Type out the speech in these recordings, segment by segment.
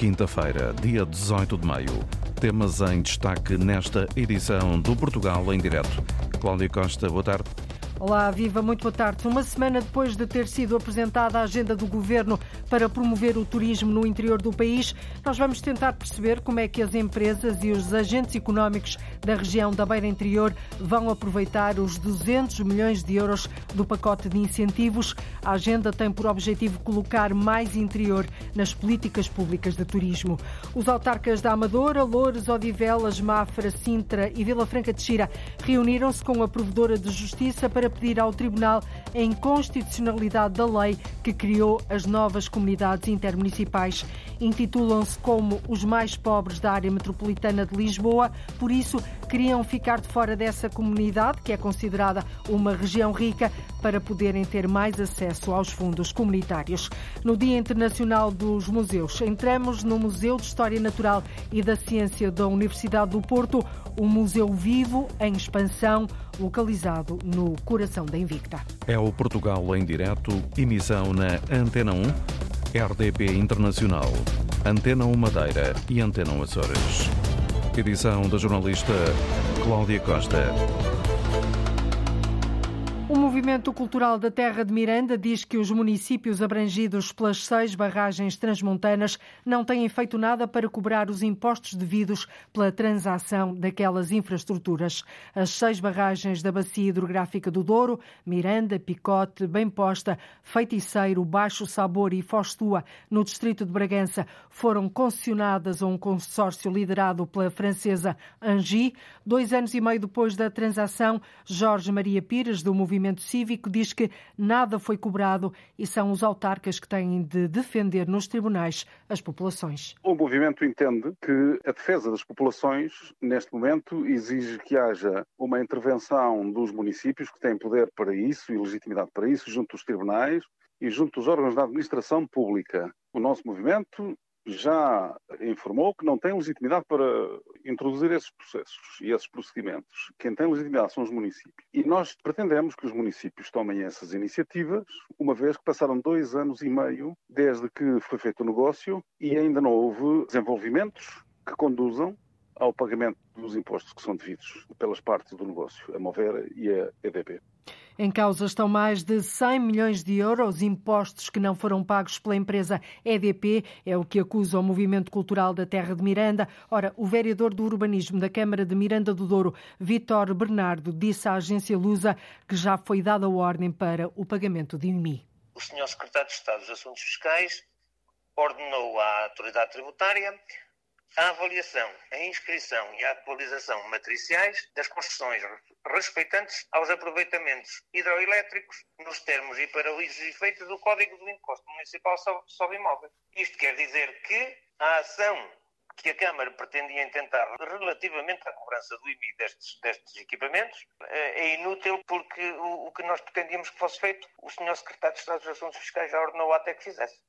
quinta-feira, dia 18 de maio. Temas em destaque nesta edição do Portugal em Direto. Cláudia Costa, boa tarde. Olá, viva, muito boa tarde. Uma semana depois de ter sido apresentada a agenda do governo para promover o turismo no interior do país, nós vamos tentar perceber como é que as empresas e os agentes económicos da região da Beira Interior vão aproveitar os 200 milhões de euros do pacote de incentivos. A agenda tem por objetivo colocar mais interior nas políticas públicas de turismo. Os autarcas da Amadora, Loures, Odivelas, Mafra, Sintra e Vila Franca de Xira reuniram-se com a provedora de justiça para pedir ao Tribunal a inconstitucionalidade da lei que criou as novas comunidades intermunicipais. Intitulam-se como os mais pobres da área metropolitana de Lisboa, por isso queriam ficar de fora dessa comunidade, que é considerada uma região rica, para poderem ter mais acesso aos fundos comunitários. No Dia Internacional dos Museus, entramos no Museu de História Natural e da Ciência da Universidade do Porto, um museu vivo em expansão, localizado no coração da Invicta. É o Portugal em direto, emissão na Antena 1, RDP Internacional, Antena 1 Madeira e Antena 1 Açores. Edição da jornalista Cláudia Costa. Movimento Cultural da Terra de Miranda diz que os municípios abrangidos pelas seis barragens transmontanas não têm feito nada para cobrar os impostos devidos pela transação daquelas infraestruturas. As seis barragens da Bacia Hidrográfica do Douro, Miranda, Picote, Bem Posta, Feiticeiro, Baixo Sabor e Fostua, no distrito de Bragança, foram concessionadas a um consórcio liderado pela francesa Angie. Dois anos e meio depois da transação, Jorge Maria Pires, do Movimento movimento cívico diz que nada foi cobrado e são os autarcas que têm de defender nos tribunais as populações. O movimento entende que a defesa das populações, neste momento, exige que haja uma intervenção dos municípios que têm poder para isso e legitimidade para isso, junto dos tribunais e junto dos órgãos da administração pública. O nosso movimento já informou que não tem legitimidade para introduzir esses processos e esses procedimentos. Quem tem legitimidade são os municípios. E nós pretendemos que os municípios tomem essas iniciativas, uma vez que passaram dois anos e meio desde que foi feito o negócio e ainda não houve desenvolvimentos que conduzam ao pagamento dos impostos que são devidos pelas partes do negócio, a Movera e a EDP. Em causa estão mais de 100 milhões de euros, impostos que não foram pagos pela empresa EDP, é o que acusa o Movimento Cultural da Terra de Miranda. Ora, o vereador do Urbanismo da Câmara de Miranda do Douro, Vítor Bernardo, disse à agência Lusa que já foi dada a ordem para o pagamento de IMI. O senhor secretário de Estado dos Assuntos Fiscais ordenou à autoridade tributária a avaliação, a inscrição e a atualização matriciais das construções respeitantes aos aproveitamentos hidroelétricos nos termos e para os efeitos do Código do Imposto Municipal sobre Imóveis. Isto quer dizer que a ação que a Câmara pretendia intentar relativamente à cobrança do IMI destes, destes equipamentos eh, é inútil porque o, o, que nós pretendíamos que fosse feito, o Sr. Secretário de Estado dos Assuntos Fiscais já ordenou até que fizesse.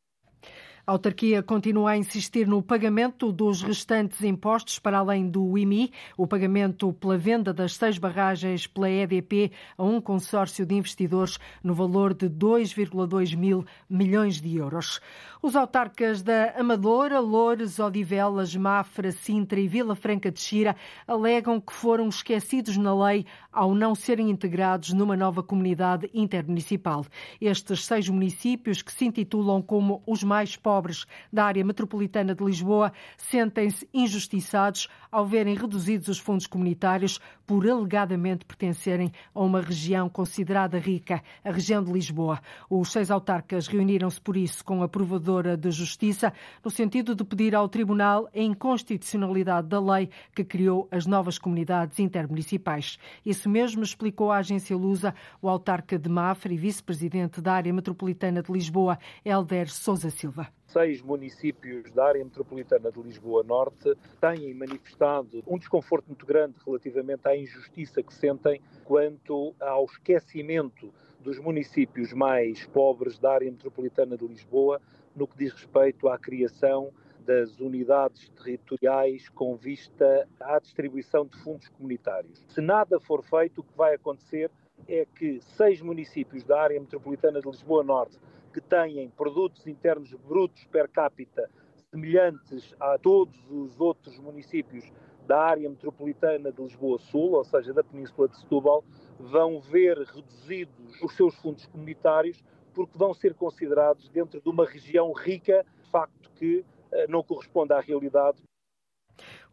A autarquia continua a insistir no pagamento dos restantes impostos para além do IMI, o pagamento pela venda das seis barragens pela EDP a um consórcio de investidores no valor de 2,2 mil milhões de euros. Os autarcas da Amadora, Loures, Odivelas, Mafra, Sintra e Vila Franca de Xira alegam que foram esquecidos na lei ao não serem integrados numa nova comunidade intermunicipal. Estes seis municípios, que se intitulam como os mais pobres, pobres da área metropolitana de Lisboa sentem-se injustiçados ao verem reduzidos os fundos comunitários por alegadamente pertencerem a uma região considerada rica, a região de Lisboa. Os seis autarcas reuniram-se por isso com a provadora de justiça no sentido de pedir ao Tribunal a inconstitucionalidade da lei que criou as novas comunidades intermunicipais. Isso mesmo explicou à agência Lusa o autarca de Mafra e vice-presidente da área metropolitana de Lisboa, Helder Sousa Silva seis municípios da área metropolitana de Lisboa Norte têm manifestado um desconforto muito grande relativamente à injustiça que sentem quanto ao esquecimento dos municípios mais pobres da área metropolitana de Lisboa no que diz respeito à criação das unidades territoriais com vista à distribuição de fundos comunitários. Se nada for feito, o que vai acontecer é que seis municípios da área metropolitana de Lisboa Norte que têm produtos internos brutos per capita semelhantes a todos os outros municípios da área metropolitana de Lisboa Sul, ou seja, da Península de Setúbal, vão ver reduzidos os seus fundos comunitários porque vão ser considerados dentro de uma região rica, facto que eh, não corresponde à realidade.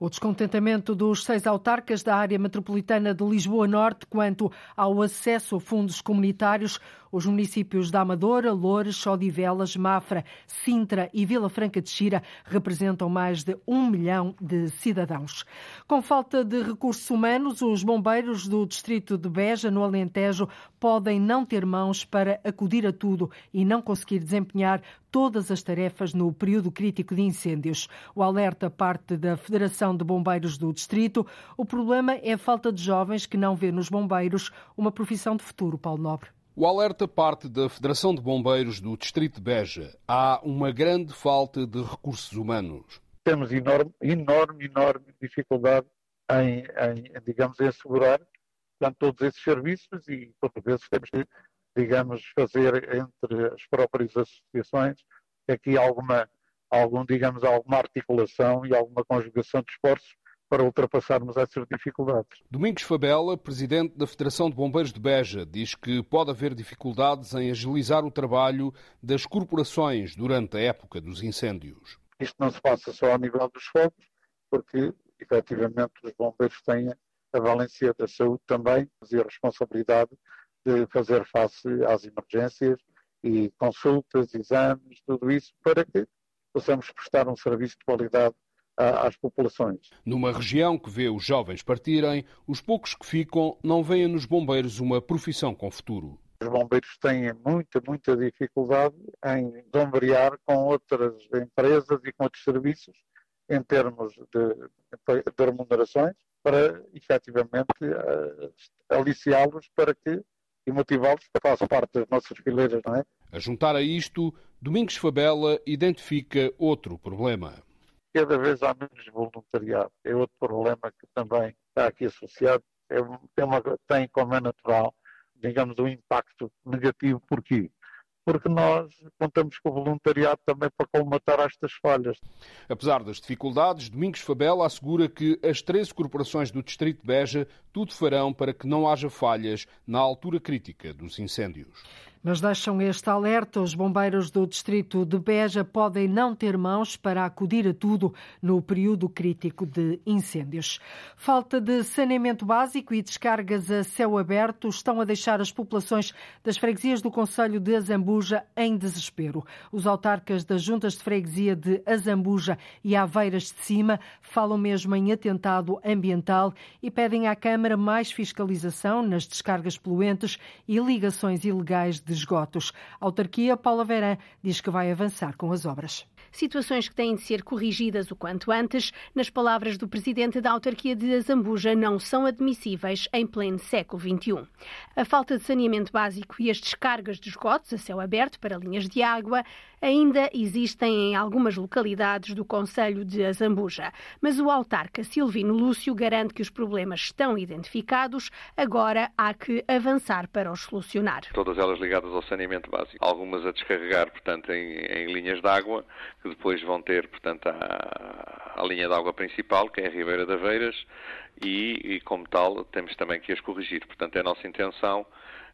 O descontentamento dos seis autarcas da área metropolitana de Lisboa Norte quanto ao acesso a fundos comunitários os municípios da Amadora, Loures, Odivelas, Mafra, Sintra e Vila Franca de Xira representam mais de um milhão de cidadãos. Com falta de recursos humanos, os bombeiros do distrito de Beja, no Alentejo, podem não ter mãos para acudir a tudo e não conseguir desempenhar todas as tarefas no período crítico de incêndios. O alerta parte da Federação de Bombeiros do Distrito. O problema é a falta de jovens que não vê nos bombeiros uma profissão de futuro, Paulo Nobre. O alerta parte da Federação de Bombeiros do Distrito de Beja. Há uma grande falta de recursos humanos. Temos enorme, enorme, enorme dificuldade em, em digamos, em assegurar portanto, todos esses serviços e, por vezes, temos que, digamos, fazer entre as próprias associações aqui alguma, algum, digamos, alguma articulação e alguma conjugação de esforços para ultrapassarmos essas dificuldades. Domingos Fabela, presidente da Federação de Bombeiros de Beja, diz que pode haver dificuldades em agilizar o trabalho das corporações durante a época dos incêndios. Isto não se passa só ao nível dos fogos, porque efetivamente os bombeiros têm a valência da saúde também e a responsabilidade de fazer face às emergências e consultas, exames, tudo isso para que possamos prestar um serviço de qualidade às populações. Numa região que vê os jovens partirem, os poucos que ficam não veem nos bombeiros uma profissão com futuro. Os bombeiros têm muita, muita dificuldade em dombrear com outras empresas e com outros serviços em termos de, de remunerações para efetivamente uh, aliciá-los para que e motivá-los para fazer parte das nossas fileiras, não é? A juntar a isto, Domingos Fabela identifica outro problema cada vez há menos voluntariado. É outro problema que também está aqui associado. É, tem, uma, tem, como é natural, digamos, um impacto negativo. Porquê? Porque nós contamos com o voluntariado também para colmatar estas falhas. Apesar das dificuldades, Domingos Fabela assegura que as 13 corporações do Distrito de Beja tudo farão para que não haja falhas na altura crítica dos incêndios. Mas deixam este alerta: os bombeiros do distrito de Beja podem não ter mãos para acudir a tudo no período crítico de incêndios. Falta de saneamento básico e descargas a céu aberto estão a deixar as populações das freguesias do Conselho de Azambuja em desespero. Os autarcas das juntas de freguesia de Azambuja e Aveiras de Cima falam mesmo em atentado ambiental e pedem à Câmara mais fiscalização nas descargas poluentes e ligações ilegais de esgotos. A autarquia Paula Verã diz que vai avançar com as obras situações que têm de ser corrigidas o quanto antes. Nas palavras do presidente da autarquia de Azambuja, não são admissíveis em pleno século XXI. A falta de saneamento básico e as descargas de esgotos a céu aberto para linhas de água ainda existem em algumas localidades do Conselho de Azambuja, mas o autarca Silvino Lúcio garante que os problemas estão identificados, agora há que avançar para os solucionar. Todas elas ligadas ao saneamento básico, algumas a descarregar, portanto, em, em linhas de água, que depois vão ter, portanto, a, a linha de água principal, que é a Ribeira de Aveiras, e, e como tal temos também que as corrigir. Portanto, é a nossa intenção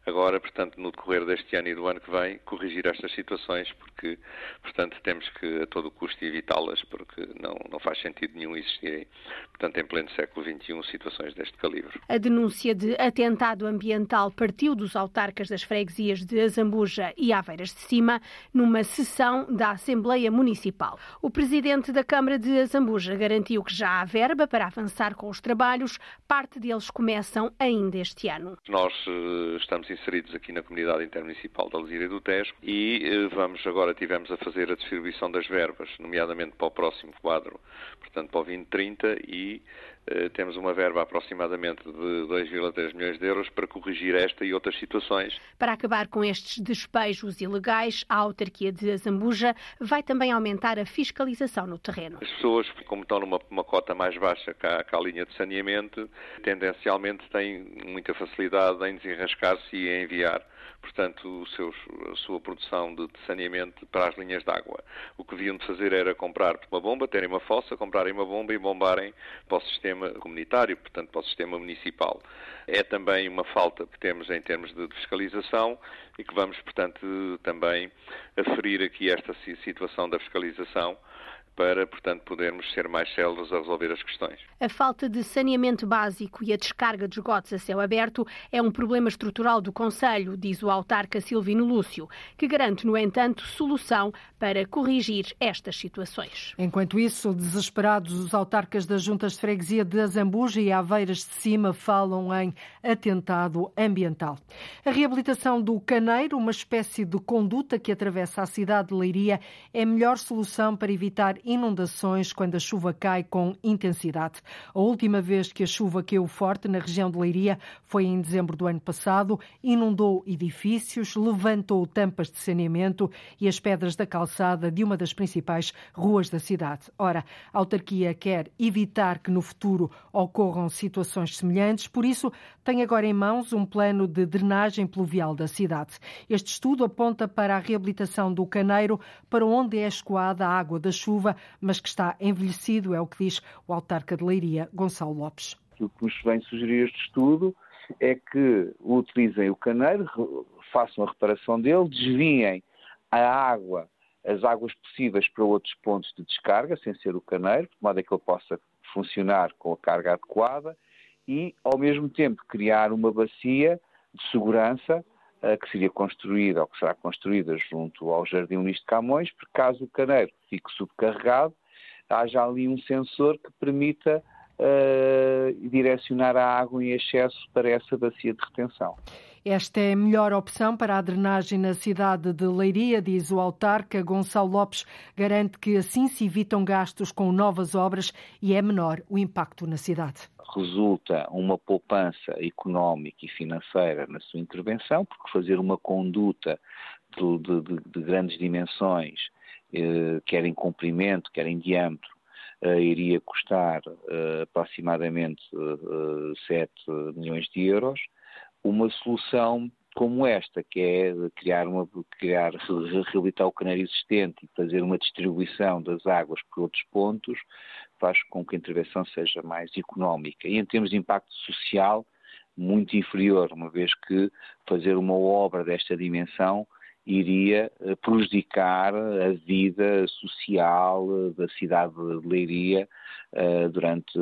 agora, portanto, no decorrer deste ano e do ano que vem, corrigir estas situações, porque, portanto, temos que a todo custo evitá-las, porque não, não faz sentido nenhum existirem, portanto, em pleno século XXI, situações deste calibre. A denúncia de atentado ambiental partiu dos autarcas das freguesias de Azambuja e Aveiras de Cima numa sessão da Assembleia Municipal. O presidente da Câmara de Azambuja garantiu que já há verba para avançar com os trabalhos, parte deles começam ainda este ano. Nós uh, estamos inseridos aqui na comunidade intermunicipal da Lesíria do Tejo e eh, vamos agora tivemos a fazer a distribuição das verbas, nomeadamente para o próximo quadro, portanto para o 2030 e temos uma verba aproximadamente de 2,3 milhões de euros para corrigir esta e outras situações. Para acabar com estes despejos ilegais, a autarquia de Azambuja vai também aumentar a fiscalização no terreno. As pessoas, como estão numa uma cota mais baixa que a, que a linha de saneamento, tendencialmente têm muita facilidade em desenrascar-se e em enviar portanto, o seu, a sua produção de, de saneamento para as linhas de água. O que deviam fazer era comprar uma bomba, terem uma fossa, comprarem uma bomba e bombarem para o sistema comunitário, portanto, para o sistema municipal. É também uma falta que temos em termos de fiscalização e que vamos, portanto, também aferir aqui esta situação da fiscalização para, portanto, podermos ser mais céleres a resolver as questões. A falta de saneamento básico e a descarga de esgotos a céu aberto é um problema estrutural do Conselho, diz o autarca Silvino Lúcio, que garante, no entanto, solução para corrigir estas situações. Enquanto isso, desesperados, os autarcas das juntas de freguesia de Azambuja e Aveiras de Cima falam em atentado ambiental. A reabilitação do Caneiro, uma espécie de conduta que atravessa a cidade de Leiria, é a melhor solução para evitar inundações quando a chuva cai com intensidade. A última vez que a chuva caiu forte na região de Leiria foi em dezembro do ano passado, inundou edifícios, levantou tampas de saneamento e as pedras da calçada de uma das principais ruas da cidade. Ora, a autarquia quer evitar que no futuro ocorram situações semelhantes, por isso tem agora em mãos um plano de drenagem pluvial da cidade. Este estudo aponta para a reabilitação do caneiro, para onde é escoada a água da chuva mas que está envelhecido, é o que diz o autarca de Leiria, Gonçalo Lopes. O que nos vem sugerir este estudo é que utilizem o caneiro, façam a reparação dele, desviem a água, as águas possíveis para outros pontos de descarga, sem ser o caneiro, de modo que ele possa funcionar com a carga adequada e, ao mesmo tempo, criar uma bacia de segurança que seria construída ou que será construída junto ao Jardim Unis de Camões, porque caso o caneiro fique subcarregado, haja ali um sensor que permita uh, direcionar a água em excesso para essa bacia de retenção. Esta é a melhor opção para a drenagem na cidade de Leiria, diz o autarca Gonçalo Lopes. Garante que assim se evitam gastos com novas obras e é menor o impacto na cidade resulta uma poupança económica e financeira na sua intervenção, porque fazer uma conduta de, de, de grandes dimensões, eh, quer em comprimento, quer em diâmetro, eh, iria custar eh, aproximadamente 7 milhões de euros. Uma solução como esta, que é criar, uma, criar reabilitar o canário existente e fazer uma distribuição das águas por outros pontos, faz com que a intervenção seja mais económica. E em termos de impacto social, muito inferior, uma vez que fazer uma obra desta dimensão iria eh, prejudicar a vida social eh, da cidade de Leiria eh, durante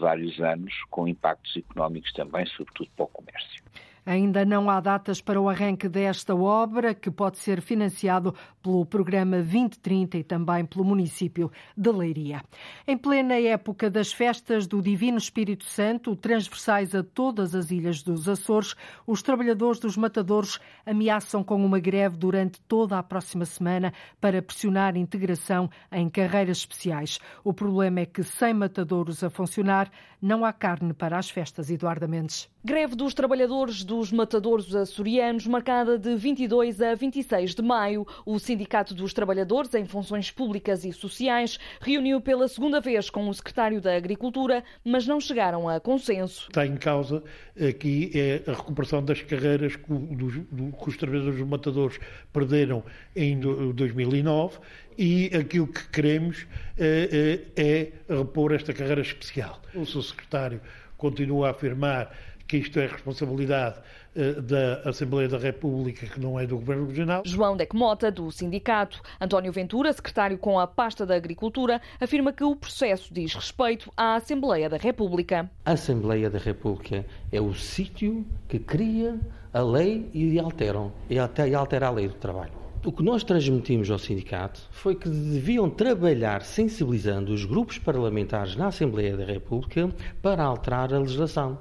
vários anos, com impactos económicos também, sobretudo para o comércio. Ainda não há datas para o arranque desta obra, que pode ser financiado pelo Programa 2030 e também pelo município de Leiria. Em plena época das festas do Divino Espírito Santo, transversais a todas as ilhas dos Açores, os trabalhadores dos matadores ameaçam com uma greve durante toda a próxima semana para pressionar a integração em carreiras especiais. O problema é que, sem matadouros a funcionar, não há carne para as festas, Eduardo Mendes. Greve dos trabalhadores dos matadores açorianos, marcada de 22 a 26 de maio. O Sindicato dos Trabalhadores em Funções Públicas e Sociais reuniu pela segunda vez com o secretário da Agricultura, mas não chegaram a consenso. Está em causa aqui é a recuperação das carreiras que os trabalhadores dos matadores perderam em 2009 e aquilo que queremos é, é, é repor esta carreira especial. O seu secretário continua a afirmar que isto é responsabilidade uh, da Assembleia da República, que não é do Governo Regional. João Decmota, do sindicato. António Ventura, secretário com a pasta da Agricultura, afirma que o processo diz respeito à Assembleia da República. A Assembleia da República é o sítio que cria a lei e alteram, e altera a lei do trabalho. O que nós transmitimos ao sindicato foi que deviam trabalhar sensibilizando os grupos parlamentares na Assembleia da República para alterar a legislação.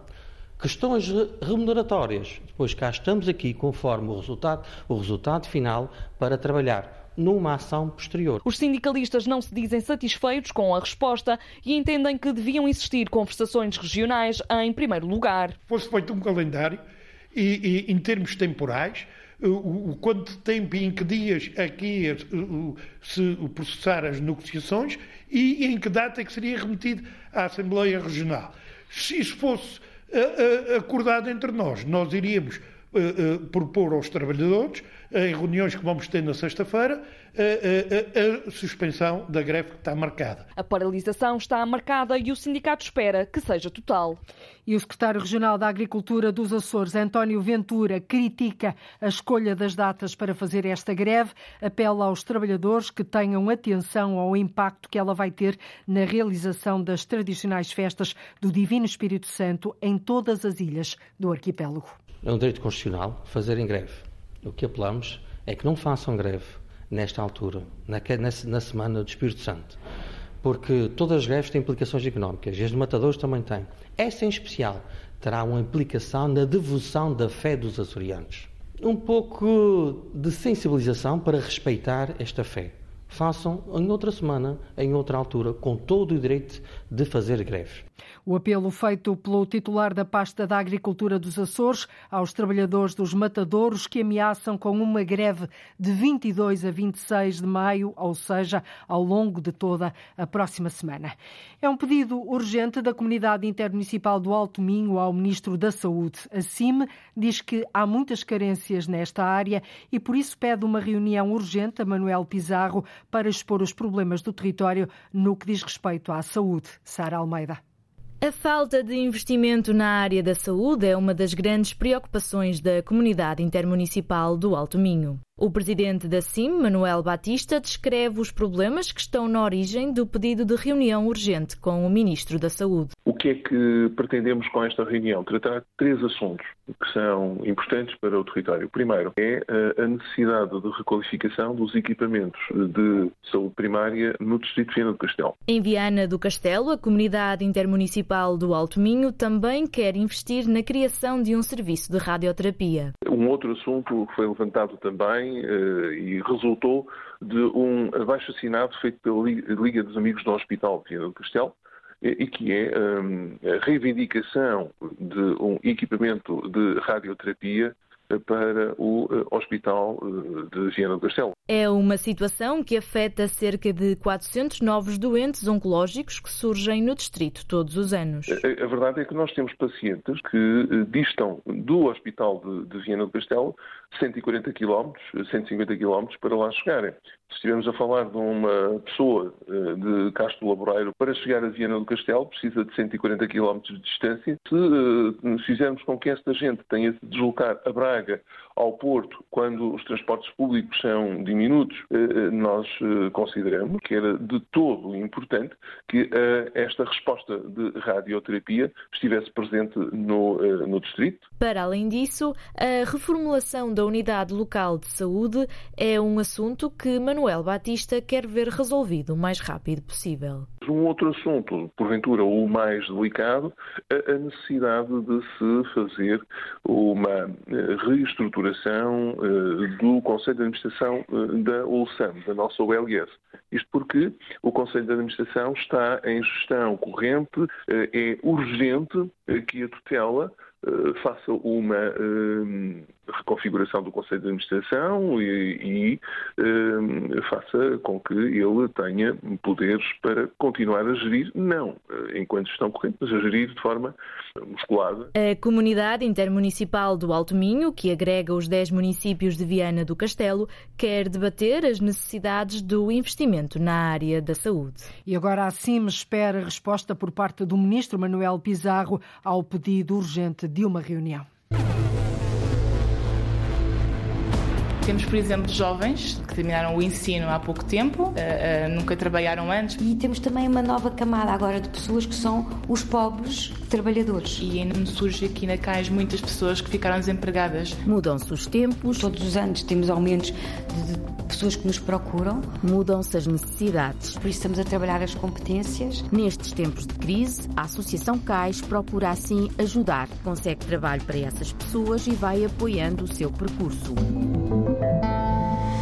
Questões remuneratórias. Depois cá estamos aqui conforme o resultado, o resultado final para trabalhar numa ação posterior. Os sindicalistas não se dizem satisfeitos com a resposta e entendem que deviam existir conversações regionais em primeiro lugar. Fosse feito um calendário e, e em termos temporais, o, o quanto tempo e em que dias aqui é se processar as negociações e em que data é que seria remetido à Assembleia Regional. Se isso fosse acordado entre nós. Nós iríamos uh, uh, propor aos trabalhadores, em reuniões que vamos ter na sexta-feira, a, a, a, suspensão da greve que está marcada. A paralisação está marcada e o sindicato espera que seja total. E o secretário regional da Agricultura dos Açores, António Ventura, critica a escolha das datas para fazer esta greve, apela aos trabalhadores que tenham atenção ao impacto que ela vai ter na realização das tradicionais festas do Divino Espírito Santo em todas as ilhas do arquipélago. É um direito constitucional fazerem greve. O que apelamos é que não façam greve nesta altura, na, na semana do Espírito Santo porque todas as greves têm implicações económicas e as de matadores também têm. Esta em especial terá uma implicação na devoção da fé dos açorianos. Um pouco de sensibilização para respeitar esta fé. Façam em outra semana, em outra altura, com todo o direito de fazer greve. O apelo feito pelo titular da pasta da Agricultura dos Açores aos trabalhadores dos matadouros que ameaçam com uma greve de 22 a 26 de maio, ou seja, ao longo de toda a próxima semana. É um pedido urgente da Comunidade Intermunicipal do Alto Minho ao Ministro da Saúde. A CIM diz que há muitas carências nesta área e por isso pede uma reunião urgente a Manuel Pizarro para expor os problemas do território no que diz respeito à saúde. Sara Almeida. A falta de investimento na área da saúde é uma das grandes preocupações da comunidade intermunicipal do Alto Minho. O presidente da CIM, Manuel Batista, descreve os problemas que estão na origem do pedido de reunião urgente com o Ministro da Saúde. O que é que pretendemos com esta reunião? Tratar três assuntos que são importantes para o território. O primeiro é a necessidade de requalificação dos equipamentos de saúde primária no Distrito de Viana do Castelo. Em Viana do Castelo, a comunidade intermunicipal do Alto Minho também quer investir na criação de um serviço de radioterapia. Um outro assunto que foi levantado também uh, e resultou de um abaixo assinado feito pela Liga dos Amigos do Hospital de Viana do Castelo, e que é um, a reivindicação de um equipamento de radioterapia para o eh, Hospital eh, de Viana do Castelo. É uma situação que afeta cerca de 400 novos doentes oncológicos que surgem no distrito todos os anos. A, verdade é que nós temos pacientes que eh, distam do Hospital de, de Viana do Castelo 140 km, 150 km para lá chegarem. Se estivermos a falar de uma pessoa de Castro Laboreiro para chegar a Viana do Castelo, precisa de 140 km de distância. Se fizermos com que esta gente tenha de deslocar a Braga behind you. Ao Porto, quando os transportes públicos são diminutos, eh, eh, nós eh, consideramos que era de todo importante que esta resposta de radioterapia estivesse presente no, no distrito. Para além disso, a reformulação da unidade local de saúde é um assunto que Manuel Batista quer ver resolvido o mais rápido possível. Um outro assunto, porventura o mais delicado, a necessidade de se fazer uma reestruturação uh, do Conselho de Administração uh, da OLSAM, da nossa OLS. Isto porque o Conselho de Administração está em gestão corrente, uh, é urgente que a tutela faça uma reconfiguração do Conselho de Administração e, e eh, faça com que ele tenha poderes para continuar a gerir, não eh, enquanto gestão corrente, mas a gerir de forma musculada. A Comunidade Intermunicipal do Alto Minho, que agrega os 10 municípios de Viana do Castelo, quer debater as necessidades do investimento na área da saúde. E agora a CIM espera resposta por parte do Ministro Manuel Pizarro ao pedido urgente de uma reunião. Temos, por exemplo, jovens que terminaram o ensino há pouco tempo, uh, uh, nunca trabalharam antes. E temos também uma nova camada agora de pessoas que são os pobres trabalhadores. E surge aqui na CAIS muitas pessoas que ficaram desempregadas. Mudam-se os tempos. Todos os anos temos aumentos de pessoas que nos procuram. Mudam-se as necessidades. Por isso estamos a trabalhar as competências. Nestes tempos de crise, a Associação CAIS procura assim ajudar. Consegue trabalho para essas pessoas e vai apoiando o seu percurso. うん。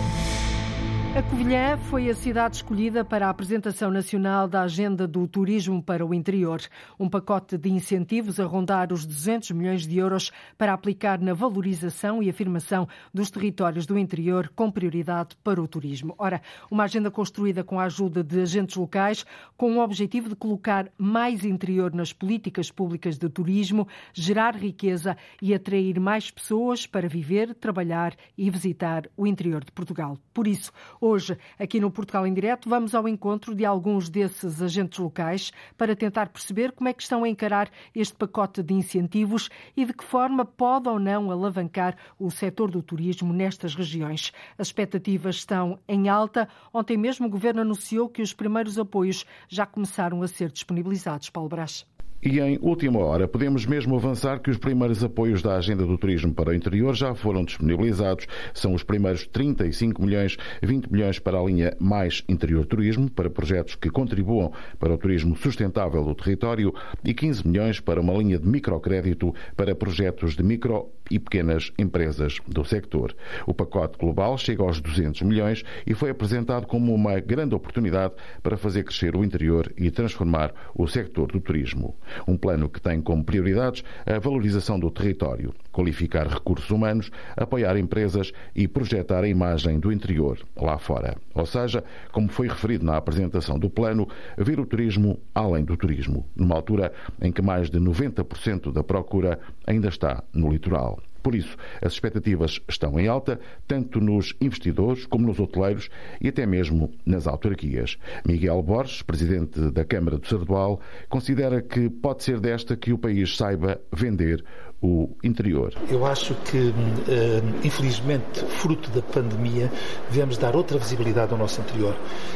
A Covilhã foi a cidade escolhida para a apresentação nacional da Agenda do Turismo para o Interior. Um pacote de incentivos a rondar os 200 milhões de euros para aplicar na valorização e afirmação dos territórios do interior com prioridade para o turismo. Ora, uma agenda construída com a ajuda de agentes locais com o objetivo de colocar mais interior nas políticas públicas de turismo, gerar riqueza e atrair mais pessoas para viver, trabalhar e visitar o interior de Portugal. Por isso, Hoje, aqui no Portugal em Direto, vamos ao encontro de alguns desses agentes locais para tentar perceber como é que estão a encarar este pacote de incentivos e de que forma pode ou não alavancar o setor do turismo nestas regiões. As expectativas estão em alta. Ontem mesmo o Governo anunciou que os primeiros apoios já começaram a ser disponibilizados. Paulo Brás. E em última hora, podemos mesmo avançar que os primeiros apoios da Agenda do Turismo para o Interior já foram disponibilizados. São os primeiros 35 milhões, 20 milhões para a linha Mais Interior Turismo, para projetos que contribuam para o turismo sustentável do território, e 15 milhões para uma linha de microcrédito para projetos de micro e pequenas empresas do sector. O pacote global chega aos 200 milhões e foi apresentado como uma grande oportunidade para fazer crescer o interior e transformar o sector do turismo. Um plano que tem como prioridades a valorização do território, qualificar recursos humanos, apoiar empresas e projetar a imagem do interior lá fora. Ou seja, como foi referido na apresentação do plano, ver o turismo além do turismo, numa altura em que mais de 90% da procura ainda está no litoral. Por isso, as expectativas estão em alta, tanto nos investidores como nos hoteleiros e até mesmo nas autarquias. Miguel Borges, presidente da Câmara do Sardual, considera que pode ser desta que o país saiba vender o interior. Eu acho que, eh, infelizmente, fruto da pandemia, devemos dar outra visibilidade ao nosso interior.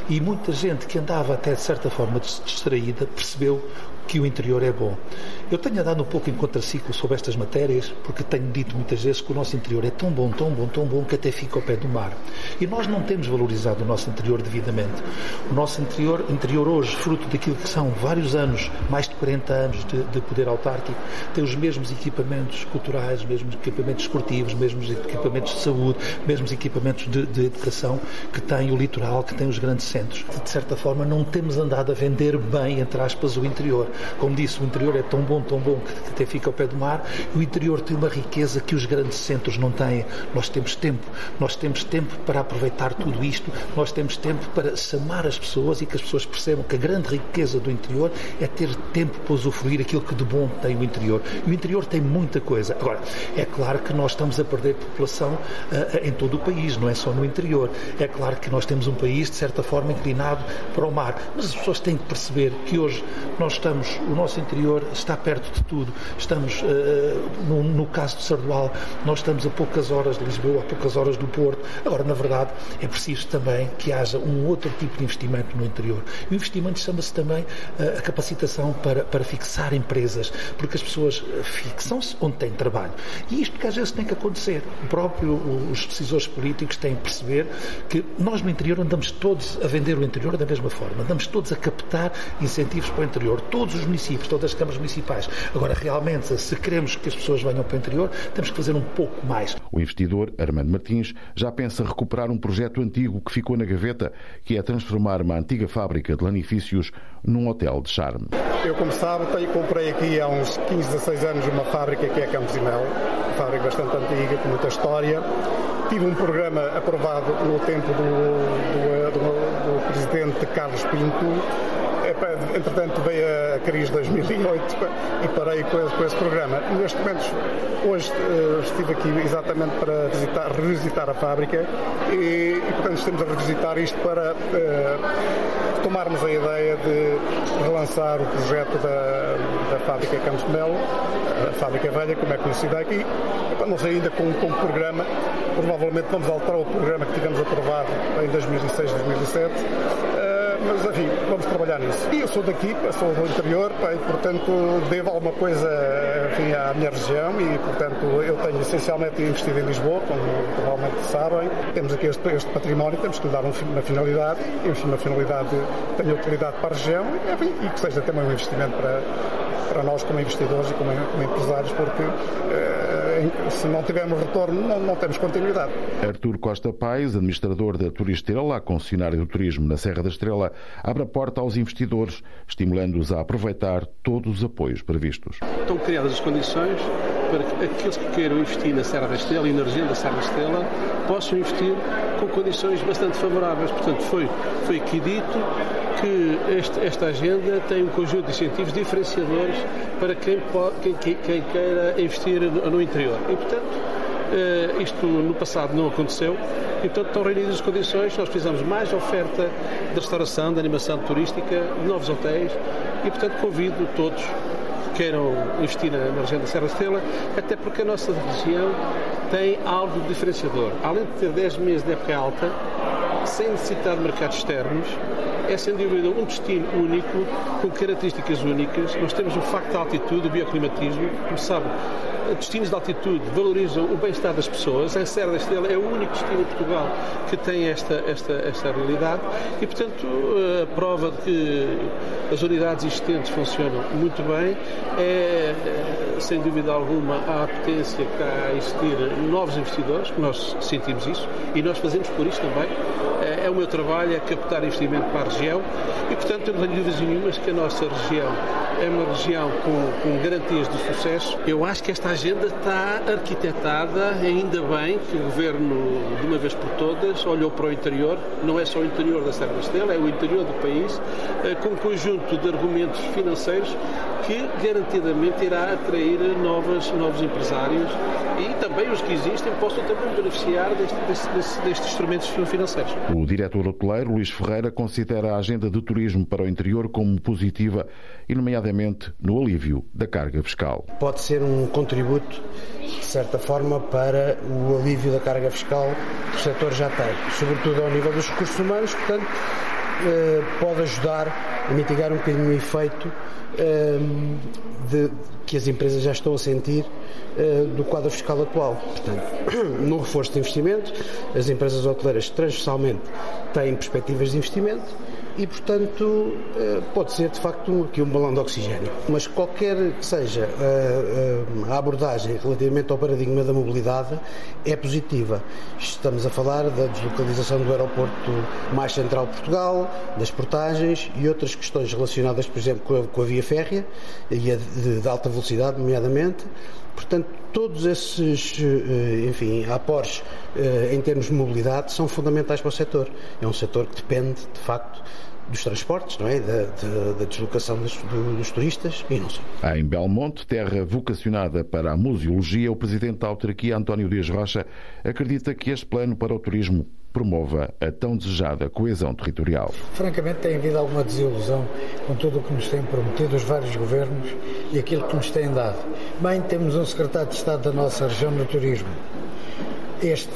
E muita gente que andava até de certa forma distraída percebeu que o interior é bom. Eu tenho andado um pouco em contraciclo sobre estas matérias, porque tenho dito muitas vezes que o nosso interior é tão bom, tão bom, tão bom, que até fica ao pé do mar. E nós não temos valorizado o nosso interior devidamente. O nosso interior, interior hoje, fruto daquilo que são vários anos, mais de 40 anos de, de poder autárquico, tem os mesmos equipamentos culturais, os mesmos equipamentos esportivos, os mesmos equipamentos de saúde, os mesmos equipamentos de, de educação que tem o litoral, que tem os grandes centros. De certa forma, não temos andado a vender bem, entre aspas, o interior. Como disse, o interior é tão bom, tão bom, que até fica ao pé do mar. O interior tem uma riqueza que os grandes centros não têm. Nós temos tempo. Nós temos tempo para aproveitar tudo isto. Nós temos tempo para chamar as pessoas e que as pessoas percebam que a grande riqueza do interior é ter tempo para usufruir aquilo que de bom tem o interior. E o interior tem muita coisa. Agora, é claro que nós estamos a perder população uh, em todo o país, não é só no interior. É claro que nós temos um país, de certa forma, inclinado para o mar. Mas as pessoas têm que perceber que hoje nós estamos o nosso interior está perto de tudo. Estamos, uh, no, no, caso de Sardual, nós estamos a poucas horas de Lisboa, a poucas horas do Porto. Agora, na verdade, é preciso também que haja um outro tipo de investimento no interior. E o investimento chama-se também uh, a capacitação para, para fixar empresas, porque as pessoas fixam-se onde têm trabalho. E isto que às vezes tem que acontecer. O próprio, os decisores políticos têm que perceber que nós no interior andamos todos a vender o interior da mesma forma, andamos todos a captar incentivos para o interior. Todos os municípios, todas as câmaras municipais. Agora, realmente, se queremos que as pessoas venham para o interior, temos que fazer um pouco mais. O investidor, Armando Martins, já pensa recuperar um projeto antigo que ficou na gaveta, que é transformar uma antiga fábrica de lanifícios num hotel de charme. Eu, como sabe, comprei aqui há uns 15, 16 anos uma fábrica que é Campos e Mel, uma fábrica bastante antiga, com muita história. Tive um programa aprovado no tempo do, do, do, do presidente Carlos Pinto, entretanto veio a crise de 2008 e parei com esse, com esse programa. Neste momento, hoje uh, estive aqui exatamente para visitar, revisitar a fábrica e, e, portanto estamos a revisitar isto para uh, tomarmos a ideia de relançar o projeto da, da fábrica Campos de Melo, a fábrica velha, como é conhecida aqui. Não sei ainda com, com programa, provavelmente vamos alterar o programa que tivemos aprovado em 2006, 2007 mas enfim, vamos trabalhar nisso. E eu sou daqui, sou do interior, e portanto devo alguma coisa enfim, à minha região e portanto eu tenho essencialmente investido em Lisboa, como provavelmente sabem. Temos aqui este, este património, temos que lhe dar uma finalidade, e uma finalidade que tenha utilidade para a região enfim, e que seja também um investimento para, para nós como investidores e como, como empresários, porque uh, se não tivermos retorno, não, não temos continuidade. Artur Costa Pais, administrador da Turistrela, a concessionária do turismo na Serra da Estrela, abre a porta aos investidores, estimulando-os a aproveitar todos os apoios previstos. Estão criadas as condições para que aqueles que queiram investir na Serra da Estrela e na região da Serra da Estrela possam investir com condições bastante favoráveis. Portanto, foi, foi aqui dito que este, esta agenda tem um conjunto de incentivos diferenciadores para quem, pode, quem, quem queira investir no, interior. E, portanto, Uh, isto no passado não aconteceu e, portanto, estão reunidas as condições. Nós precisamos mais oferta de restauração, de animação turística, de novos hotéis e, portanto, convido todos que queiram investir na, na região da Serra Estrela, até porque a nossa região tem algo diferenciador. Além de ter 10 meses de época alta, sem necessitar de mercados externos, é sem dúvida um destino único, com características únicas. Nós temos o facto da altitude, o bioclimatismo, como sabe, destinos de altitude valorizam o bem-estar das pessoas. A Serra da Estrela é o único destino em Portugal que tem esta, esta, esta realidade e, portanto, a prova de que as unidades existentes funcionam muito bem é, sem dúvida alguma, a apetência que há a existir novos investidores, nós sentimos isso e nós fazemos por isso também. É o meu trabalho, é captar investimento para a região e, portanto, não tenho dúvidas nenhumas que a nossa região é uma região com, com garantias de sucesso. Eu acho que esta agenda está arquitetada, ainda bem que o Governo, de uma vez por todas, olhou para o interior, não é só o interior da Serra da Estela, é o interior do país, eh, com um conjunto de argumentos financeiros que garantidamente irá atrair novos, novos empresários e também os que existem possam também beneficiar deste, deste, destes instrumentos financeiros. O diretor hoteleiro Luís Ferreira considera a agenda de turismo para o interior como positiva e, nomeadamente, no alívio da carga fiscal. Pode ser um contributo, de certa forma, para o alívio da carga fiscal que o setor já tem, sobretudo ao nível dos recursos humanos, portanto, eh, pode ajudar a mitigar um bocadinho o efeito eh, de, que as empresas já estão a sentir eh, do quadro fiscal atual. Portanto, no reforço de investimento, as empresas hoteleiras transversalmente têm perspectivas de investimento e, portanto, eh, pode ser de facto aqui um balão de oxigênio. Mas qualquer que seja eh, a abordagem relativamente ao paradigma da mobilidade é positiva. Estamos a falar da deslocalização do aeroporto mais central de Portugal, das portagens e outras questões relacionadas, por exemplo, com a, via férrea e a de, de alta velocidade, nomeadamente. Portanto, todos esses, enfim, aportes em termos de mobilidade são fundamentais para o setor. É um setor que depende, de facto, dos transportes, não é? da, da, da deslocação dos, dos, turistas e não só. Em Belmonte, terra vocacionada para a museologia, o presidente da autarquia, António Dias Rocha, acredita que este plano para o turismo promova a tão desejada coesão territorial. Francamente, tem havido alguma desilusão com tudo o que nos têm prometido os vários governos e aquilo que nos têm dado. Bem, temos um secretário de Estado da nossa região no turismo. Este,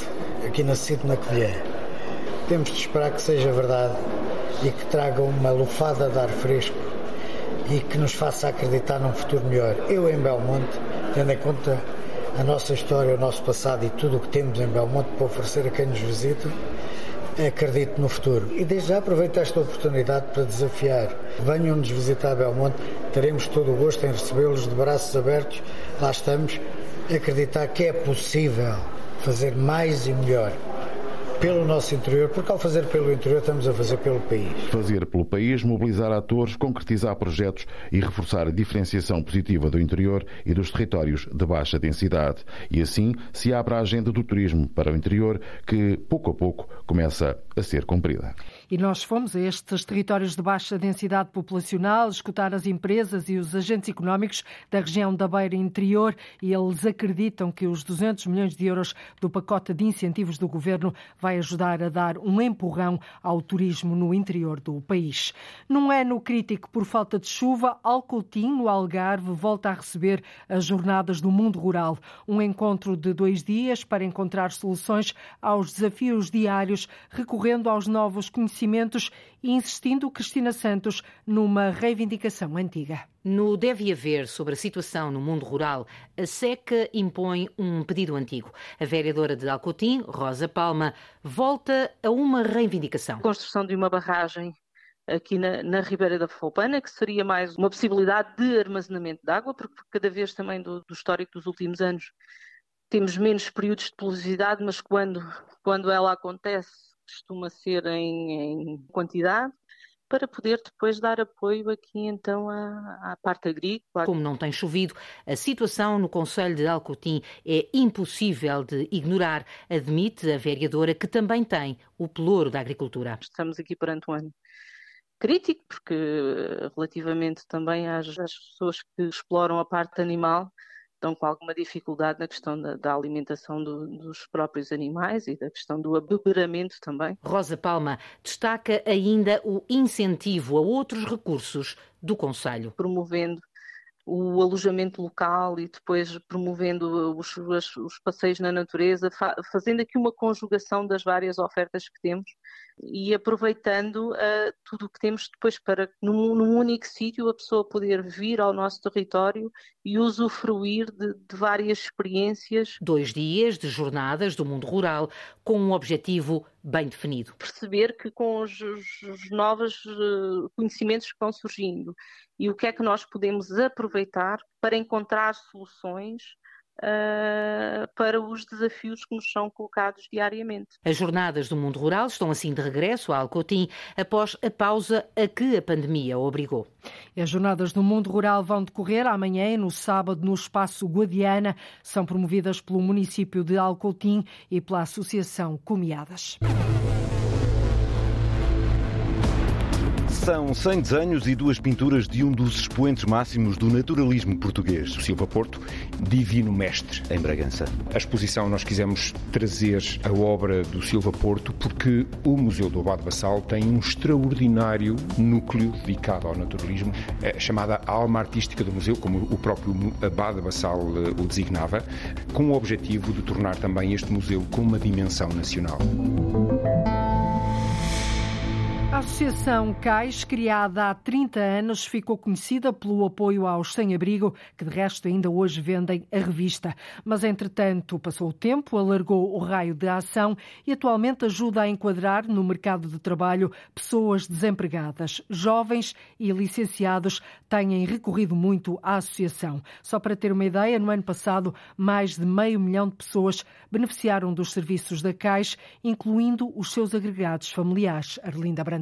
aqui na na vier. Temos de esperar que seja verdade e que traga uma lufada de ar fresco e que nos faça acreditar num futuro melhor. Eu em Belmonte, tendo em conta a nossa história, o nosso passado e tudo o que temos em Belmonte para oferecer a quem nos visita, acredito no futuro. E desde já aproveito esta oportunidade para desafiar. Venham-nos visitar Belmonte, teremos todo o gosto em recebê-los de braços abertos. Lá estamos, acreditar que é possível fazer mais e melhor pelo nosso interior, porque ao fazer pelo interior estamos a fazer pelo país. Fazer pelo país, mobilizar atores, concretizar projetos e reforçar a diferenciação positiva do interior e dos territórios de baixa densidade. E assim se abre a agenda do turismo para o interior que, pouco a pouco, começa a ser cumprida. E nós fomos a estes territórios de baixa densidade populacional escutar as empresas e os agentes económicos da região da Beira Interior e eles acreditam que os 200 milhões de euros do pacote de incentivos do governo vai ajudar a dar um empurrão ao turismo no interior do país. Num ano crítico por falta de chuva, Alcotim, no Algarve, volta a receber as Jornadas do Mundo Rural, um encontro de dois dias para encontrar soluções aos desafios diários, recorrendo aos novos conhecimentos acontecimentos e insistindo Cristina Santos numa reivindicação antiga. No Deve Haver sobre a situação no mundo rural, a SECA impõe um pedido antigo. A vereadora de Alcotim, Rosa Palma, volta a uma reivindicação. A construção de uma barragem aqui na, na, Ribeira da Foupana, que seria mais uma possibilidade de armazenamento de água, porque cada vez também do, do histórico dos últimos anos temos menos períodos de pelvicidade, mas quando, quando ela acontece, costuma ser em, em quantidade para poder depois dar apoio aqui então à, à, parte agrícola. Como não tem chovido, a situação no Conselho de Alcotim é impossível de ignorar, admite a vereadora que também tem o pelouro da agricultura. Estamos aqui perante um ano crítico, porque relativamente também às, às pessoas que exploram a parte animal, estão com alguma dificuldade na questão da, da alimentação do, dos próprios animais e da questão do abeberamento também. Rosa Palma destaca ainda o incentivo a outros recursos do Conselho. Promovendo o alojamento local e depois promovendo os, os, os passeios na natureza, fa fazendo aqui uma conjugação das várias ofertas que temos e aproveitando uh, tudo o que temos depois para, num, num único sítio, a pessoa poder vir ao nosso território e usufruir de, de, várias experiências. Dois dias de jornadas do mundo rural com um objetivo bem definido. Perceber que com os, os novos uh, conhecimentos que vão surgindo e o que é que nós podemos aproveitar para encontrar soluções Uh, para os desafios que nos são colocados diariamente. As jornadas do mundo rural estão assim de regresso a Alcotim após a pausa a que a pandemia obrigou. As jornadas do mundo rural vão decorrer amanhã e no sábado no espaço Guadiana. São promovidas pelo município de Alcotim e pela Associação Comiadas. São 100 desenhos e duas pinturas de um dos expoentes máximos do naturalismo português, Silva Porto, Divino Mestre, em Bragança. A exposição nós quisemos trazer a obra do Silva Porto porque o Museu do Abade Bassal tem um extraordinário núcleo dedicado ao naturalismo, eh, chamada Alma Artística do Museu, como o próprio Abade Bassal eh, o designava, com o objetivo de tornar também este museu com uma dimensão nacional. A Associação CAIS, criada há 30 anos, ficou conhecida pelo apoio aos sem-abrigo, que de resto ainda hoje vendem a revista. Mas, entretanto, passou o tempo, alargou o raio de ação e atualmente ajuda a enquadrar no mercado de trabalho pessoas desempregadas. Jovens e licenciados têm recorrido muito à associação. Só para ter uma ideia, no ano passado, mais de meio milhão de pessoas beneficiaram dos serviços da CAIS, incluindo os seus agregados familiares. Arlinda Brandão.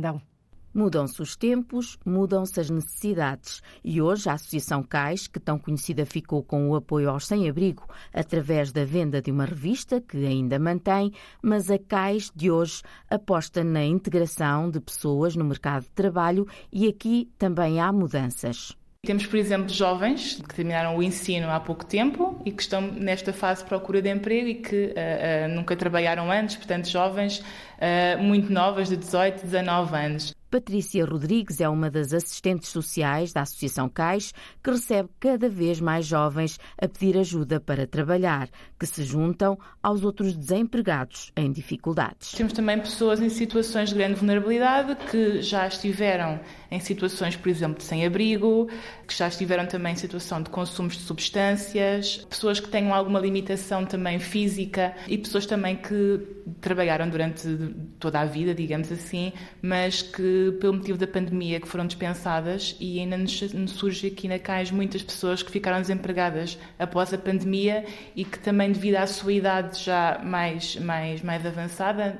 Mudam-se os tempos, mudam-se as necessidades. E hoje a Associação CAIS, que tão conhecida ficou com o apoio aos sem-abrigo, através da venda de uma revista, que ainda mantém, mas a CAIS de hoje aposta na integração de pessoas no mercado de trabalho e aqui também há mudanças. Temos, por exemplo, jovens que terminaram o ensino há pouco tempo e que estão nesta fase de procura de emprego e que uh, uh, nunca trabalharam antes, portanto, jovens uh, muito novas, de 18, 19 anos. Patrícia Rodrigues é uma das assistentes sociais da Associação CAIS, que recebe cada vez mais jovens a pedir ajuda para trabalhar, que se juntam aos outros desempregados em dificuldades. Temos também pessoas em situações de grande vulnerabilidade que já estiveram em situações, por exemplo, de sem-abrigo, que já estiveram também em situação de consumos de substâncias, pessoas que tenham alguma limitação também física e pessoas também que trabalharam durante toda a vida, digamos assim, mas que pelo motivo da pandemia, que foram dispensadas e ainda nos surge aqui na CAIS muitas pessoas que ficaram desempregadas após a pandemia e que também devido à sua idade já mais, mais, mais avançada,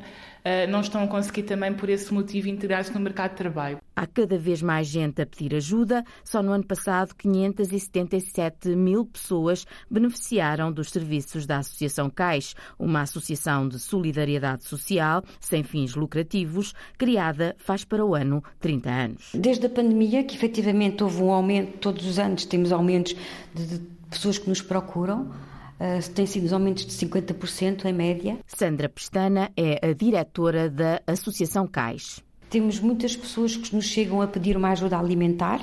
não estão a conseguir também, por esse motivo, integrar-se no mercado de trabalho. Há cada vez mais gente a pedir ajuda. Só no ano passado, 577 mil pessoas beneficiaram dos serviços da Associação CAIS, uma associação de solidariedade social sem fins lucrativos, criada faz para o ano 30 anos. Desde a pandemia, que efetivamente houve um aumento, todos os anos temos aumentos de pessoas que nos procuram Uh, tem sido aumentos de 50% em média. Sandra Pestana é a diretora da Associação CAIS. Temos muitas pessoas que nos chegam a pedir uma ajuda alimentar,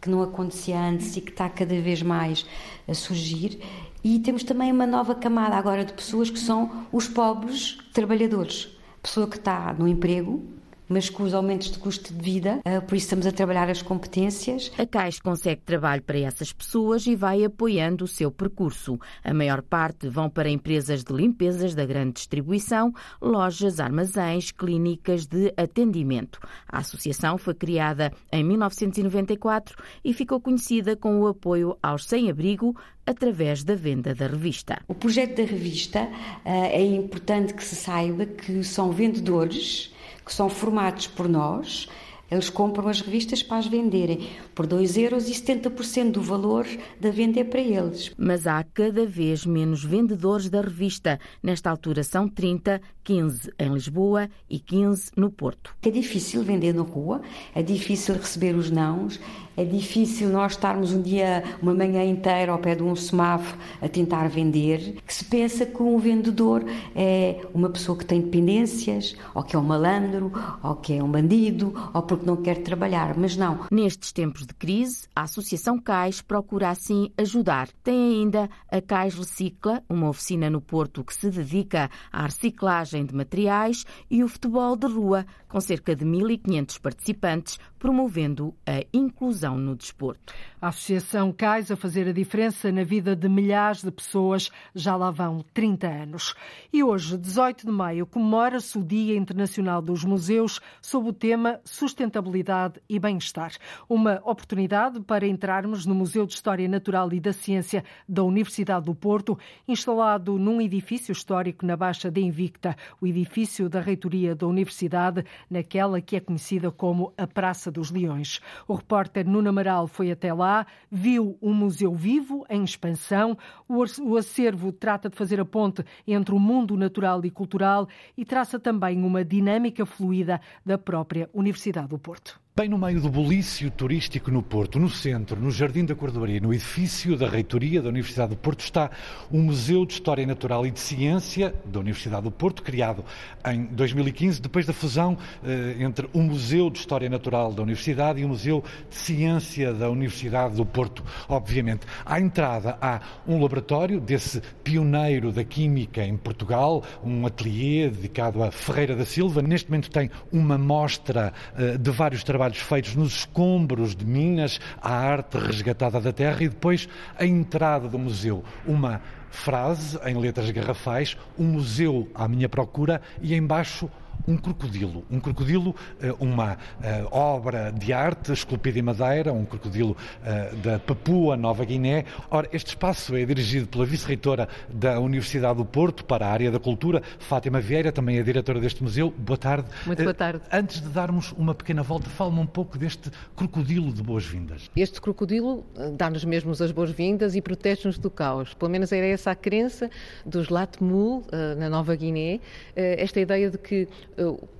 que não acontecia antes e que está cada vez mais a surgir. E temos também uma nova camada agora de pessoas que são os pobres trabalhadores. Pessoa que está no emprego, mas com os aumentos de custo de vida, uh, por isso estamos a trabalhar as competências. A Caixa consegue trabalho para essas pessoas e vai apoiando o seu percurso. A maior parte vão para empresas de limpezas da grande distribuição, lojas, armazéns, clínicas de atendimento. A associação foi criada em 1994 e ficou conhecida com o apoio aos sem-abrigo através da venda da revista. O projeto da revista é importante que se saiba que são vendedores que são formados por nós eles compram as revistas para as venderem por 2 euros e 70% do valor da venda é para eles. Mas há cada vez menos vendedores da revista. Nesta altura são 30, 15 em Lisboa e 15 no Porto. É difícil vender na rua, é difícil receber os nãos, é difícil nós estarmos um dia, uma manhã inteira ao pé de um semáforo a tentar vender, que se pensa que um vendedor é uma pessoa que tem dependências, ou que é um malandro, ou que é um bandido, ou porque não quer trabalhar, mas não. Nestes tempos de crise, a Associação CAIS procura assim ajudar. Tem ainda a CAIS Recicla, uma oficina no Porto que se dedica à reciclagem de materiais e o futebol de rua, com cerca de 1.500 participantes, promovendo a inclusão no desporto. A Associação CAIS a fazer a diferença na vida de milhares de pessoas, já lá vão 30 anos. E hoje, 18 de maio, comemora-se o Dia Internacional dos Museus sob o tema Sustentabilidade e Bem-Estar. Uma oportunidade para entrarmos no Museu de História Natural e da Ciência da Universidade do Porto, instalado num edifício histórico na Baixa de Invicta, o edifício da reitoria da Universidade, naquela que é conhecida como a Praça dos Leões. O repórter Nuno Amaral foi até lá, viu um museu vivo, em expansão. O acervo trata de fazer a ponte entre o mundo natural e cultural e traça também uma dinâmica fluida da própria Universidade do Porto. Bem no meio do bulício turístico no Porto, no centro, no Jardim da Cordoaria, no edifício da Reitoria da Universidade do Porto, está o Museu de História Natural e de Ciência da Universidade do Porto, criado em 2015, depois da fusão eh, entre o Museu de História Natural da Universidade e o Museu de Ciência da Universidade do Porto. Obviamente, à entrada há um laboratório desse pioneiro da química em Portugal, um ateliê dedicado a Ferreira da Silva. Neste momento tem uma mostra eh, de vários trabalhos trabalhos feitos nos escombros de minas, a arte resgatada da terra e depois a entrada do museu. Uma frase em letras garrafais, o um museu à minha procura e embaixo um crocodilo. Um crocodilo, eh, uma eh, obra de arte esculpida em madeira, um crocodilo eh, da Papua Nova Guiné. Ora, este espaço é dirigido pela vice-reitora da Universidade do Porto para a área da cultura, Fátima Vieira, também é diretora deste museu. Boa tarde. Muito boa tarde. Antes de darmos uma pequena volta, fala-me um pouco deste crocodilo de boas-vindas. Este crocodilo dá-nos mesmo as boas-vindas e protege-nos do caos. Pelo menos era essa a crença dos Latmul, na Nova Guiné, esta ideia de que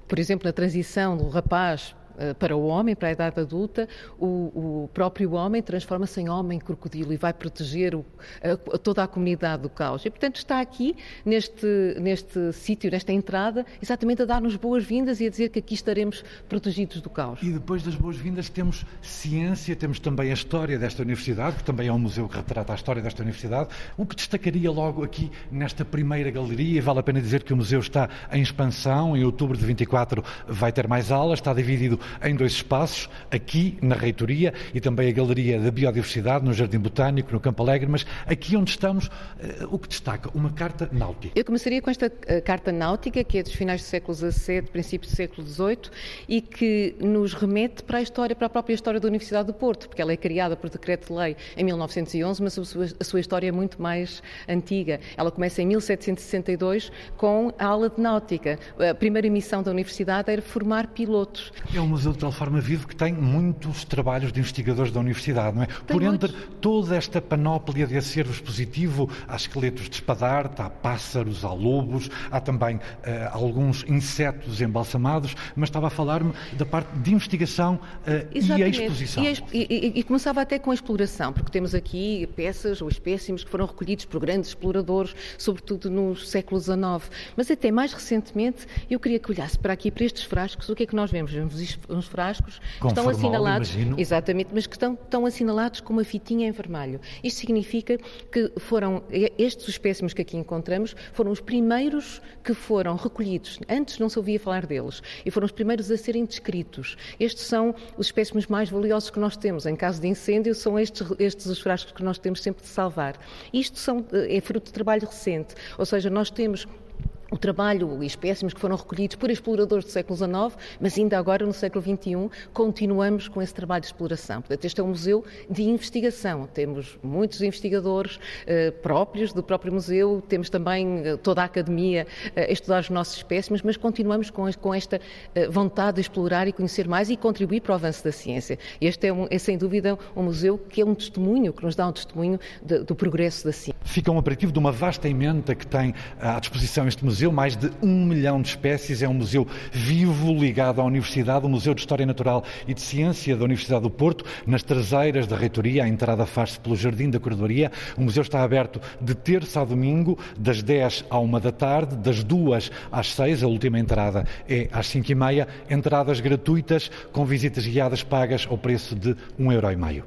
por exemplo, na transição do rapaz para o homem, para a idade adulta, o, o próprio homem transforma-se em homem crocodilo e vai proteger o, a, toda a comunidade do caos. E, portanto, está aqui, neste, neste sítio, nesta entrada, exatamente a dar-nos boas-vindas e a dizer que aqui estaremos protegidos do caos. E depois das boas-vindas temos ciência, temos também a história desta universidade, que também é um museu que retrata a história desta universidade. O que destacaria logo aqui nesta primeira galeria, e vale a pena dizer que o museu está em expansão, em outubro de 24 vai ter mais aulas, está dividido em dois espaços, aqui na Reitoria e também a Galeria da Biodiversidade, no Jardim Botânico, no Campo Alegre, mas aqui onde estamos, eh, o que destaca? Uma carta náutica. Eu começaria com esta eh, carta náutica, que é dos finais do século XVII, princípios do século XVIII, e que nos remete para a história, para a própria história da Universidade do Porto, porque ela é criada por decreto de lei em 1911, mas a sua, a sua história é muito mais antiga. Ela começa em 1762 com a aula de náutica. A primeira missão da Universidade era formar pilotos. É um museu de tal forma vivo que tem muitos trabalhos de investigadores da universidade, não é? Tem Por entre muitos. toda esta panóplia de acervo expositivo, há esqueletos de espadarte, há pássaros, há lobos, há também uh, alguns insetos embalsamados, mas estava a falar-me da parte de investigação uh, e a exposição. E, e, e, começava até com a exploração, porque temos aqui peças ou espécimes que foram recolhidos por grandes exploradores, sobretudo no século XIX. Mas até mais recentemente, eu queria que olhasse para aqui, para estes frascos, o que é que nós vemos? Vemos uns, uns frascos Com que estão formol, assinalados, imagino. exatamente, mas que estão, estão assinalados com uma fitinha em vermelho. Isto significa que foram estes espécimes que aqui encontramos foram os primeiros que foram recolhidos. Antes não se ouvia falar deles e foram os primeiros a serem descritos. Estes são os espécimes mais valiosos que nós temos. Em caso de incêndio, são estes, estes os frascos que nós temos sempre de salvar. Isto são, é fruto de trabalho recente, ou seja, nós temos o trabalho e espécimes que foram recolhidos por exploradores do século XIX, mas ainda agora, no século XXI, continuamos com esse trabalho de exploração. Portanto, este é um museu de investigação. Temos muitos investigadores eh, próprios do próprio museu, temos também eh, toda a academia eh, a estudar os nossos espécimes, mas continuamos com, com esta eh, vontade de explorar e conhecer mais e contribuir para o avanço da ciência. Este é, um, é sem dúvida, um museu que é um testemunho, que nos dá um testemunho de, do progresso da ciência. Fica um aperitivo de uma vasta emenda que tem à disposição este museu museu, mais de um milhão de espécies. É um museu vivo ligado à Universidade, o Museu de História Natural e de Ciência da Universidade do Porto, nas traseiras da reitoria. A entrada faz-se pelo Jardim da Corredoria. O museu está aberto de terça a domingo, das 10 à 1 da tarde, das 2 às 6. A última entrada é às 5 e meia. Entradas gratuitas com visitas guiadas pagas ao preço de um euro e meio.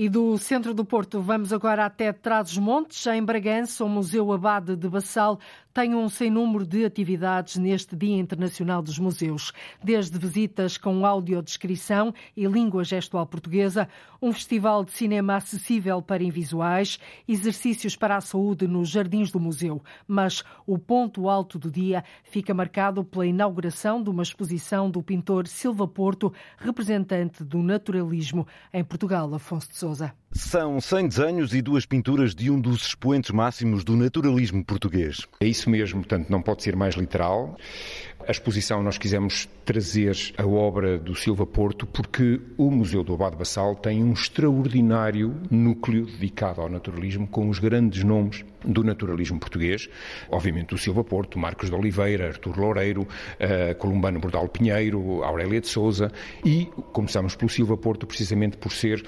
E do centro do Porto vamos agora até Trás-os-Montes, em Bragança, o Museu Abade de Bassal tem um sem número de atividades neste Dia Internacional dos Museus, desde visitas com audiodescrição e língua gestual portuguesa, um festival de cinema acessível para invisuais, exercícios para a saúde nos jardins do museu. Mas o ponto alto do dia fica marcado pela inauguração de uma exposição do pintor Silva Porto, representante do naturalismo em Portugal, Afonso de Souza. São 100 desenhos e duas pinturas de um dos expoentes máximos do naturalismo português. É isso mesmo, portanto, não pode ser mais literal. A exposição nós quisemos trazer a obra do Silva Porto porque o Museu do Abade Bassal tem um extraordinário núcleo dedicado ao naturalismo com os grandes nomes do naturalismo português, obviamente o Silva Porto, Marcos de Oliveira, Artur Loureiro, uh, Columbano Bordal Pinheiro, Aurélia de Souza e começamos pelo Silva Porto precisamente por ser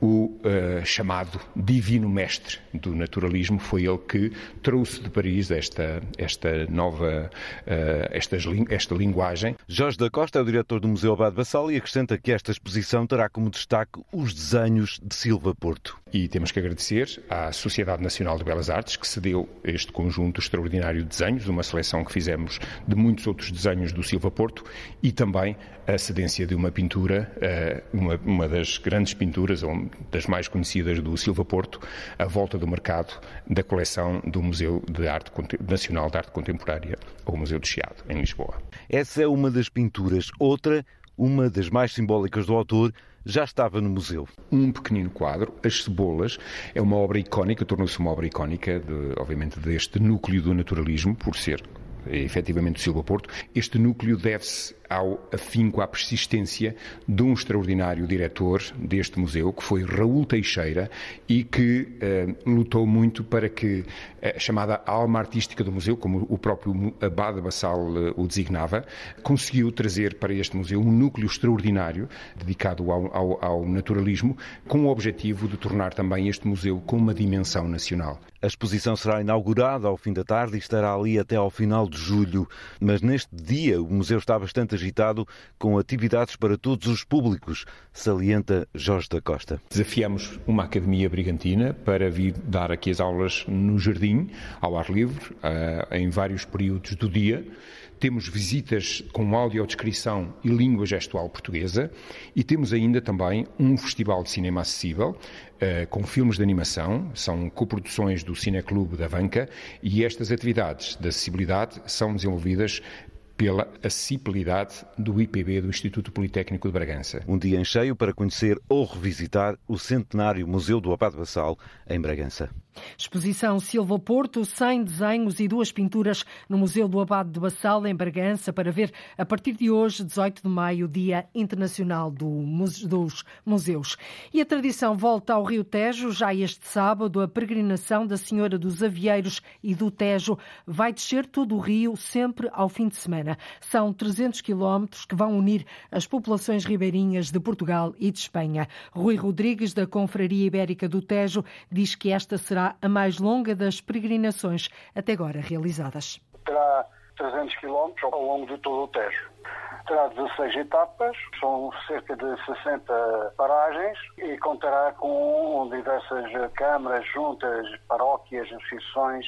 o uh, chamado Divino Mestre do naturalismo. Foi ele que trouxe de Paris esta, esta nova uh, esta, esta linguagem. Jorge da Costa é o diretor do Museu Abade Bassal e acrescenta que esta exposição terá como destaque os desenhos de Silva Porto. E temos que agradecer à Sociedade Nacional de Belas Artes que cedeu este conjunto extraordinário de desenhos, uma seleção que fizemos de muitos outros desenhos do Silva Porto e também a cedência de uma pintura, uh, uma, uma das grandes pinturas, das mais conhecidas do Silva Porto, a volta do mercado da coleção do Museu de Arte Nacional de Arte Contemporânea, ou Museu de Chiado, em Lisboa. Essa é uma das pinturas. Outra, uma das mais simbólicas do autor, já estava no museu. Um pequenino quadro, As Cebolas, é uma obra icónica, tornou-se uma obra icónica, de, obviamente, deste núcleo do naturalismo, por ser efetivamente o Silva Porto. Este núcleo deve-se ao afinco, à persistência de um extraordinário diretor deste museu, que foi Raul Teixeira, e que uh, lutou muito para que a chamada alma artística do museu, como o próprio Abade Bassal uh, o designava, conseguiu trazer para este museu um núcleo extraordinário dedicado ao, ao, ao naturalismo, com o objetivo de tornar também este museu com uma dimensão nacional. A exposição será inaugurada ao fim da tarde e estará ali até ao final de julho. Mas neste dia o museu está bastante agitado com atividades para todos os públicos, salienta Jorge da Costa. Desafiamos uma academia brigantina para vir dar aqui as aulas no jardim, ao ar livre, eh, em vários períodos do dia. Temos visitas com audiodescrição e língua gestual portuguesa e temos ainda também um festival de cinema acessível uh, com filmes de animação, são coproduções do Cineclube da Vanca e estas atividades de acessibilidade são desenvolvidas pela acessibilidade do IPB, do Instituto Politécnico de Bragança. Um dia em cheio para conhecer ou revisitar o centenário Museu do Abade Bassal, em Bragança. Exposição Silva Porto, 100 desenhos e duas pinturas no Museu do Abade de Bassal, em Bragança, para ver a partir de hoje, 18 de maio, Dia Internacional do dos Museus. E a tradição volta ao Rio Tejo, já este sábado, a peregrinação da Senhora dos Avieiros e do Tejo vai descer todo o rio, sempre ao fim de semana. São 300 quilómetros que vão unir as populações ribeirinhas de Portugal e de Espanha. Rui Rodrigues, da Confraria Ibérica do Tejo, diz que esta será a mais longa das peregrinações até agora realizadas. Terá 300 quilómetros ao longo de todo o Tejo. terá 16 etapas, são cerca de 60 paragens e contará com diversas câmaras, juntas, paróquias, associações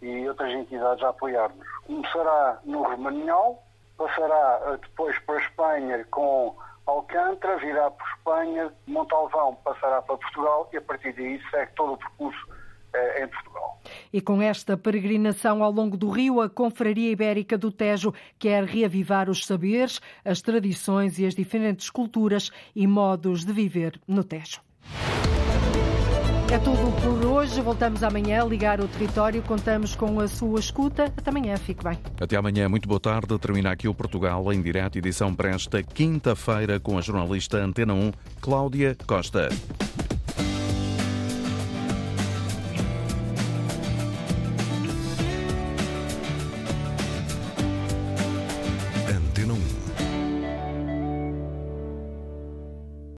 e outras entidades a apoiar-nos. Começará no Romaninhal, passará eh, depois para a Espanha com Alcântara, virá por Espanha, Montalvão passará para Portugal e a partir daí segue todo o percurso em Portugal. E com esta peregrinação ao longo do rio, a Confraria Ibérica do Tejo quer reavivar os saberes, as tradições e as diferentes culturas e modos de viver no Tejo. É tudo por hoje. Voltamos amanhã a ligar o território. Contamos com a sua escuta. Até amanhã. Fique bem. Até amanhã. Muito boa tarde. Termina aqui o Portugal em direto edição para esta quinta-feira com a jornalista Antena 1, Cláudia Costa.